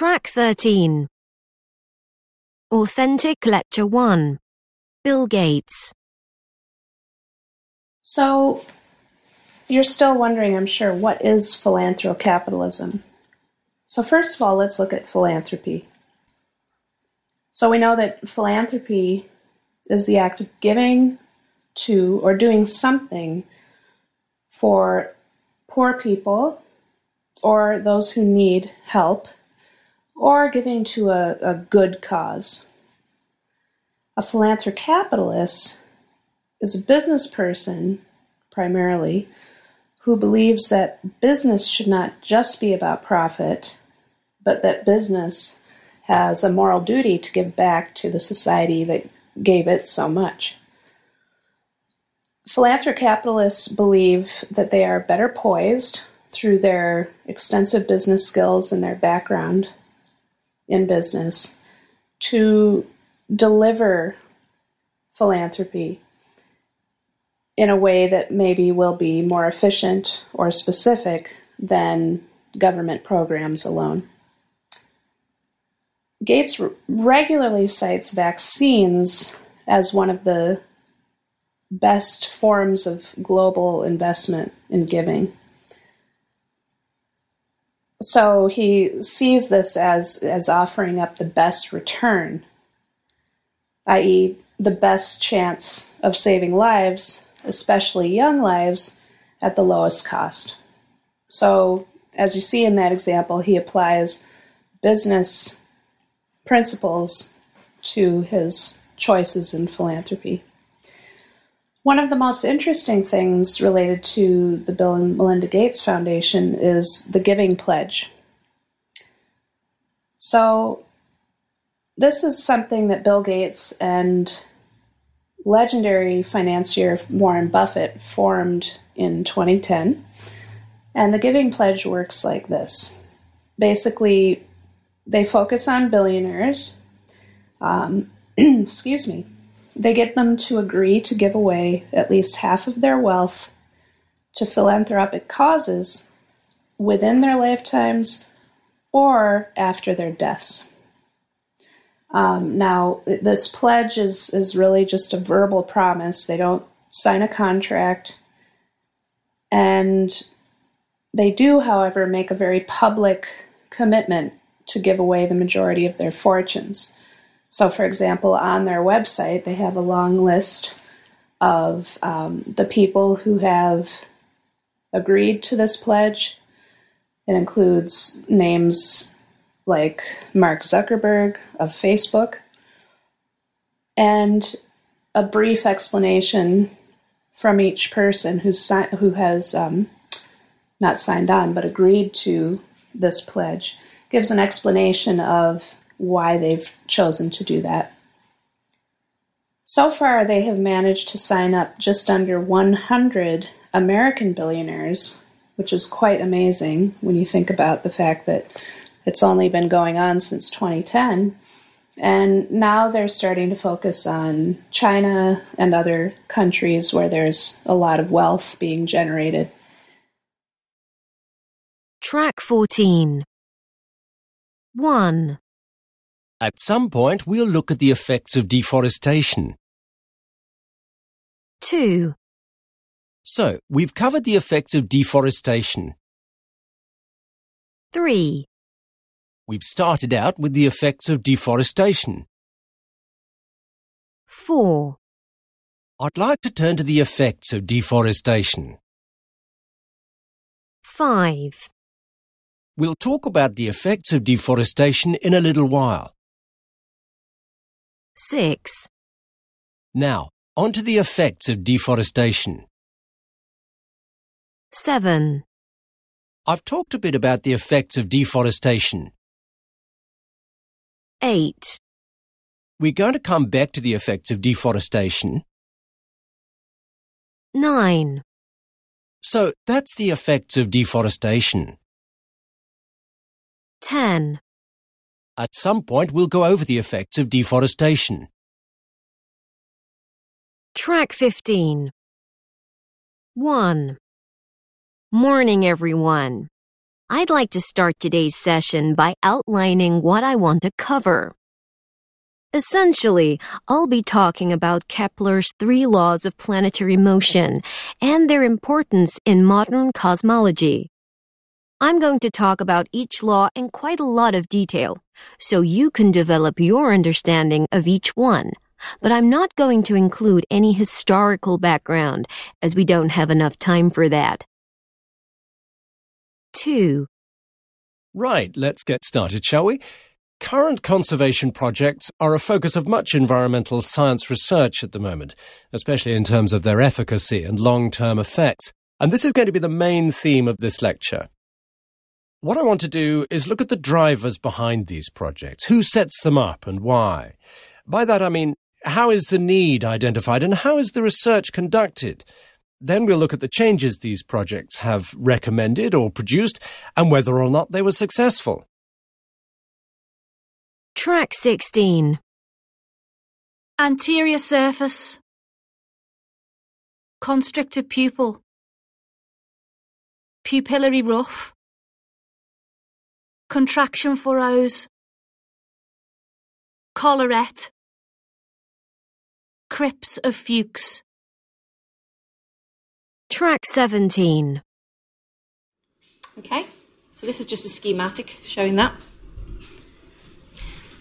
Track 13. Authentic Lecture 1. Bill Gates. So, you're still wondering, I'm sure, what is philanthrocapitalism? So, first of all, let's look at philanthropy. So, we know that philanthropy is the act of giving to or doing something for poor people or those who need help or giving to a, a good cause. A philanthrocapitalist is a business person, primarily, who believes that business should not just be about profit, but that business has a moral duty to give back to the society that gave it so much. Philanthrocapitalists believe that they are better poised through their extensive business skills and their background in business to deliver philanthropy in a way that maybe will be more efficient or specific than government programs alone. Gates regularly cites vaccines as one of the best forms of global investment in giving so he sees this as as offering up the best return, i.e., the best chance of saving lives, especially young lives, at the lowest cost. So, as you see in that example, he applies business principles to his choices in philanthropy. One of the most interesting things related to the Bill and Melinda Gates Foundation is the Giving Pledge. So, this is something that Bill Gates and legendary financier Warren Buffett formed in 2010. And the Giving Pledge works like this basically, they focus on billionaires. Um, excuse me they get them to agree to give away at least half of their wealth to philanthropic causes within their lifetimes or after their deaths. Um, now, this pledge is, is really just a verbal promise. They don't sign a contract. And they do, however, make a very public commitment to give away the majority of their fortunes. So, for example, on their website, they have a long list of um, the people who have agreed to this pledge. It includes names like Mark Zuckerberg of Facebook and a brief explanation from each person who's si- who has um, not signed on but agreed to this pledge. Gives an explanation of why they've chosen to do that. So far, they have managed to sign up just under 100 American billionaires, which is quite amazing when you think about the fact that it's only been going on since 2010. And now they're starting to focus on China and other countries where there's a lot of wealth being generated. Track 14. 1. At some point, we'll look at the effects of deforestation. 2. So, we've covered the effects of deforestation. 3. We've started out with the effects of deforestation. 4. I'd like to turn to the effects of deforestation. 5. We'll talk about the effects of deforestation in a little while. 6. Now, on to the effects of deforestation. 7. I've talked a bit about the effects of deforestation. 8. We're going to come back to the effects of deforestation. 9. So, that's the effects of deforestation. 10. At some point, we'll go over the effects of deforestation. Track 15. 1. Morning, everyone. I'd like to start today's session by outlining what I want to cover. Essentially, I'll be talking about Kepler's three laws of planetary motion and their importance in modern cosmology. I'm going to talk about each law in quite a lot of detail, so you can develop your understanding of each one. But I'm not going to include any historical background, as we don't have enough time for that. 2. Right, let's get started, shall we? Current conservation projects are a focus of much environmental science research at the moment, especially in terms of their efficacy and long term effects. And this is going to be the main theme of this lecture. What I want to do is look at the drivers behind these projects. Who sets them up and why? By that I mean, how is the need identified and how is the research conducted? Then we'll look at the changes these projects have recommended or produced and whether or not they were successful. Track 16. Anterior surface. Constricted pupil. Pupillary ruff. Contraction furrows. Collarette. Crypts of Fuchs. Track 17. Okay, so this is just a schematic showing that.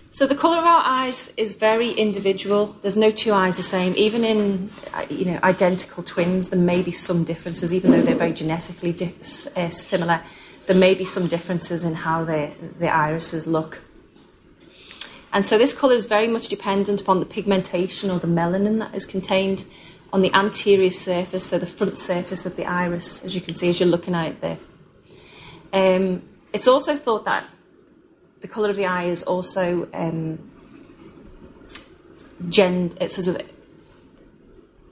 So the colour of our eyes is very individual. There's no two eyes the same. Even in uh, you know identical twins, there may be some differences, even though they're very genetically di- uh, similar. There may be some differences in how the the irises look. And so this colour is very much dependent upon the pigmentation or the melanin that is contained on the anterior surface, so the front surface of the iris, as you can see as you're looking at it there. Um, it's also thought that the colour of the eye is also um, gen- sort of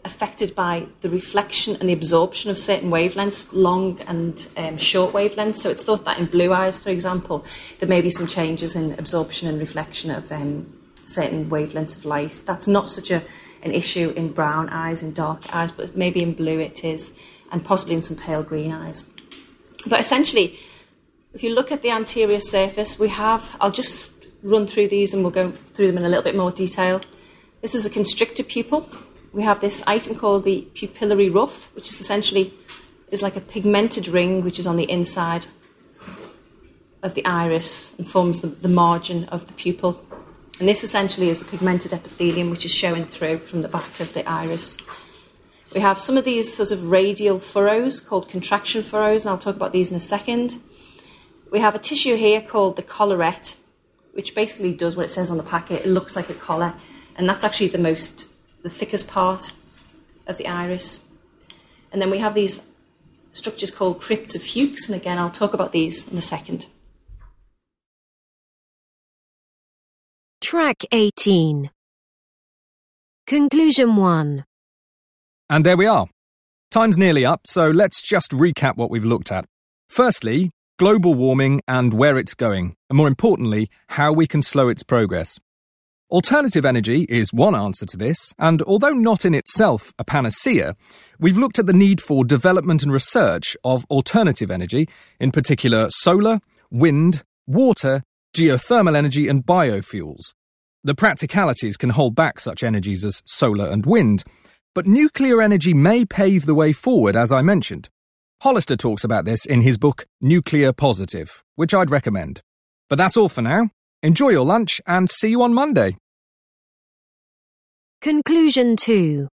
affected by the reflection and the absorption of certain wavelengths, long and um, short wavelengths. So it's thought that in blue eyes, for example, there may be some changes in absorption and reflection of um, certain wavelengths of light. That's not such a, an issue in brown eyes and dark eyes, but maybe in blue it is, and possibly in some pale green eyes. But essentially, if you look at the anterior surface, we have, I'll just run through these and we'll go through them in a little bit more detail. This is a constrictor pupil. We have this item called the pupillary ruff, which is essentially is like a pigmented ring which is on the inside of the iris and forms the, the margin of the pupil. And this essentially is the pigmented epithelium which is showing through from the back of the iris. We have some of these sort of radial furrows called contraction furrows, and I'll talk about these in a second. We have a tissue here called the collarette, which basically does what it says on the packet. It looks like a collar, and that's actually the most, the thickest part of the iris. And then we have these structures called crypts of Fuchs, and again, I'll talk about these in a second. Track 18. Conclusion 1. And there we are. Time's nearly up, so let's just recap what we've looked at. Firstly, global warming and where it's going, and more importantly, how we can slow its progress. Alternative energy is one answer to this, and although not in itself a panacea, we've looked at the need for development and research of alternative energy, in particular solar, wind, water, geothermal energy, and biofuels. The practicalities can hold back such energies as solar and wind, but nuclear energy may pave the way forward, as I mentioned. Hollister talks about this in his book Nuclear Positive, which I'd recommend. But that's all for now. Enjoy your lunch and see you on Monday. Conclusion 2.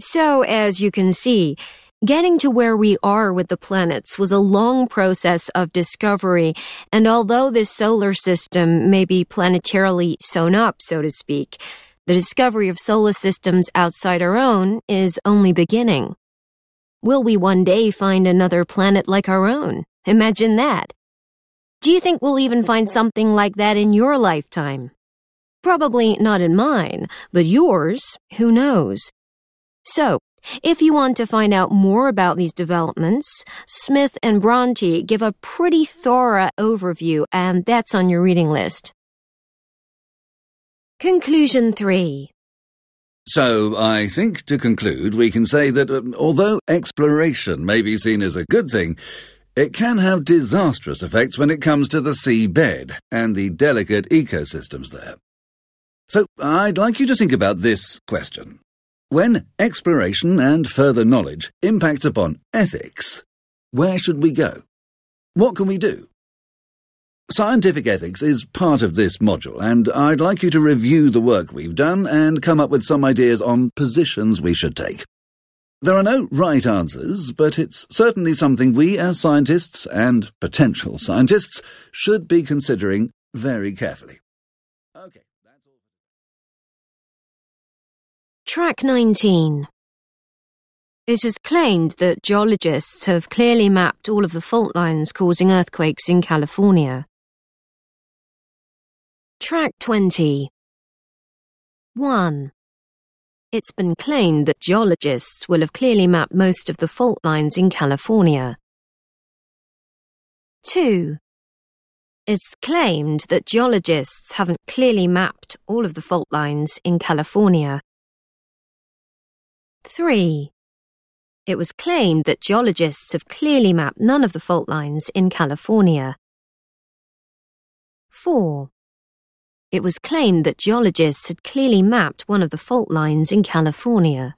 So, as you can see, getting to where we are with the planets was a long process of discovery, and although this solar system may be planetarily sewn up, so to speak, the discovery of solar systems outside our own is only beginning. Will we one day find another planet like our own? Imagine that. Do you think we'll even find something like that in your lifetime? Probably not in mine, but yours, who knows? So, if you want to find out more about these developments, Smith and Bronte give a pretty thorough overview, and that's on your reading list. Conclusion 3. So, I think to conclude, we can say that um, although exploration may be seen as a good thing, it can have disastrous effects when it comes to the seabed and the delicate ecosystems there. So I'd like you to think about this question. When exploration and further knowledge impacts upon ethics, where should we go? What can we do? Scientific ethics is part of this module, and I'd like you to review the work we've done and come up with some ideas on positions we should take. There are no right answers, but it's certainly something we as scientists and potential scientists should be considering very carefully. Okay, that's all. Track 19. It is claimed that geologists have clearly mapped all of the fault lines causing earthquakes in California. Track 20. 1. It's been claimed that geologists will have clearly mapped most of the fault lines in California. 2. It's claimed that geologists haven't clearly mapped all of the fault lines in California. 3. It was claimed that geologists have clearly mapped none of the fault lines in California. 4. It was claimed that geologists had clearly mapped one of the fault lines in California.